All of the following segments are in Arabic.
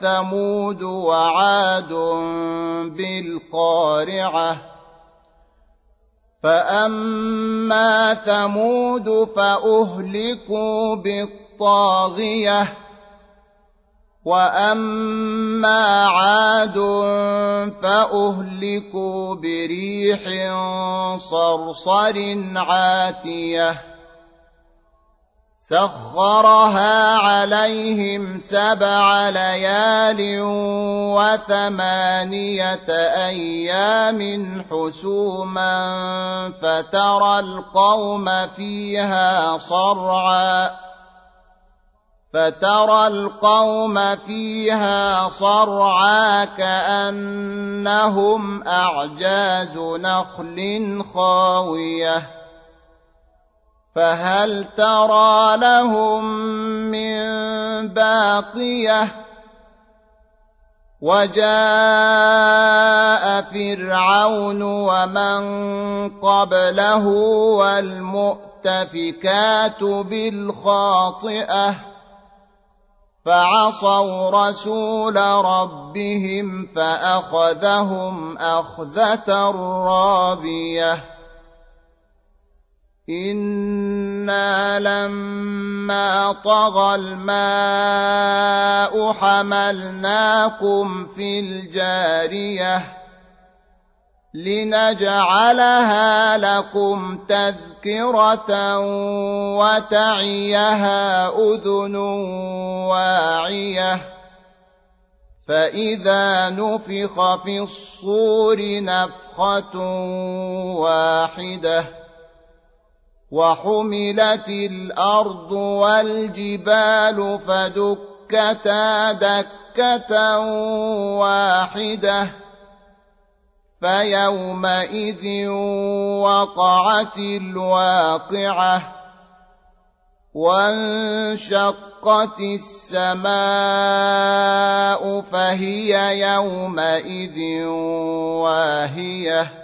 ثمود وعاد بالقارعة. فأما ثمود فأهلكوا بالطاغية. وأما عاد فأهلكوا بريح صرصر عاتية. سخرها عليهم سبع ليال وثمانية أيام حسوما فترى القوم فيها صرعا فترى القوم فيها صرعا كأنهم أعجاز نخل خاوية فهل ترى لهم من باقية؟ وجاء فرعون ومن قبله والمؤتفكات بالخاطئة فعصوا رسول ربهم فأخذهم أخذة رابية. إنا لما طغى الماء حملناكم في الجارية لنجعلها لكم تذكرة وتعيها أذن واعية فإذا نفخ في الصور نفخة واحدة وحملت الأرض والجبال فدكتا دكة واحدة فيومئذ وقعت الواقعة وانشقت السماء فهي يومئذ واهية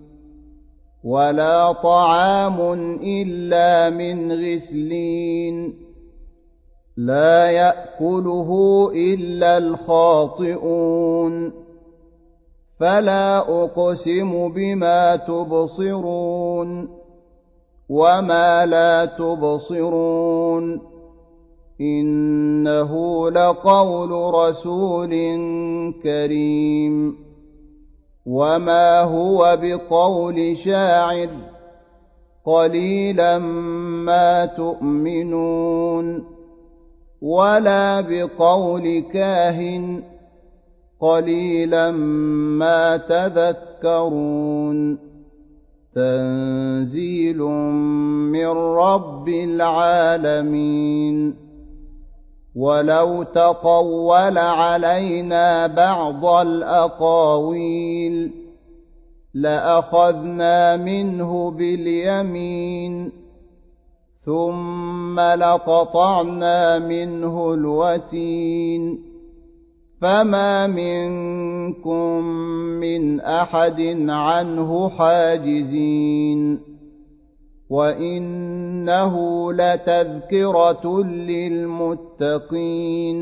ولا طعام إلا من غسلين. لا يأكله إلا الخاطئون. فلا أقسم بما تبصرون وما لا تبصرون. إنه لقول رسول كريم. وما هو بقول شاعر قليلا ما تؤمنون ولا بقول كاهن قليلا ما تذكرون تنزيل من رب العالمين ولو تقول علينا بعض الاقاويل لاخذنا منه باليمين ثم لقطعنا منه الوتين فما منكم من احد عنه حاجزين وانه لتذكره للمتقين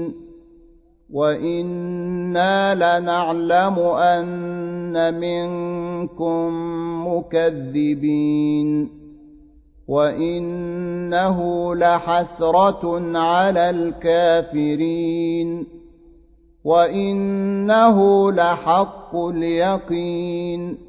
وأنا لنعلم ان منكم مكذبين وانه لحسره على الكافرين وانه لحق اليقين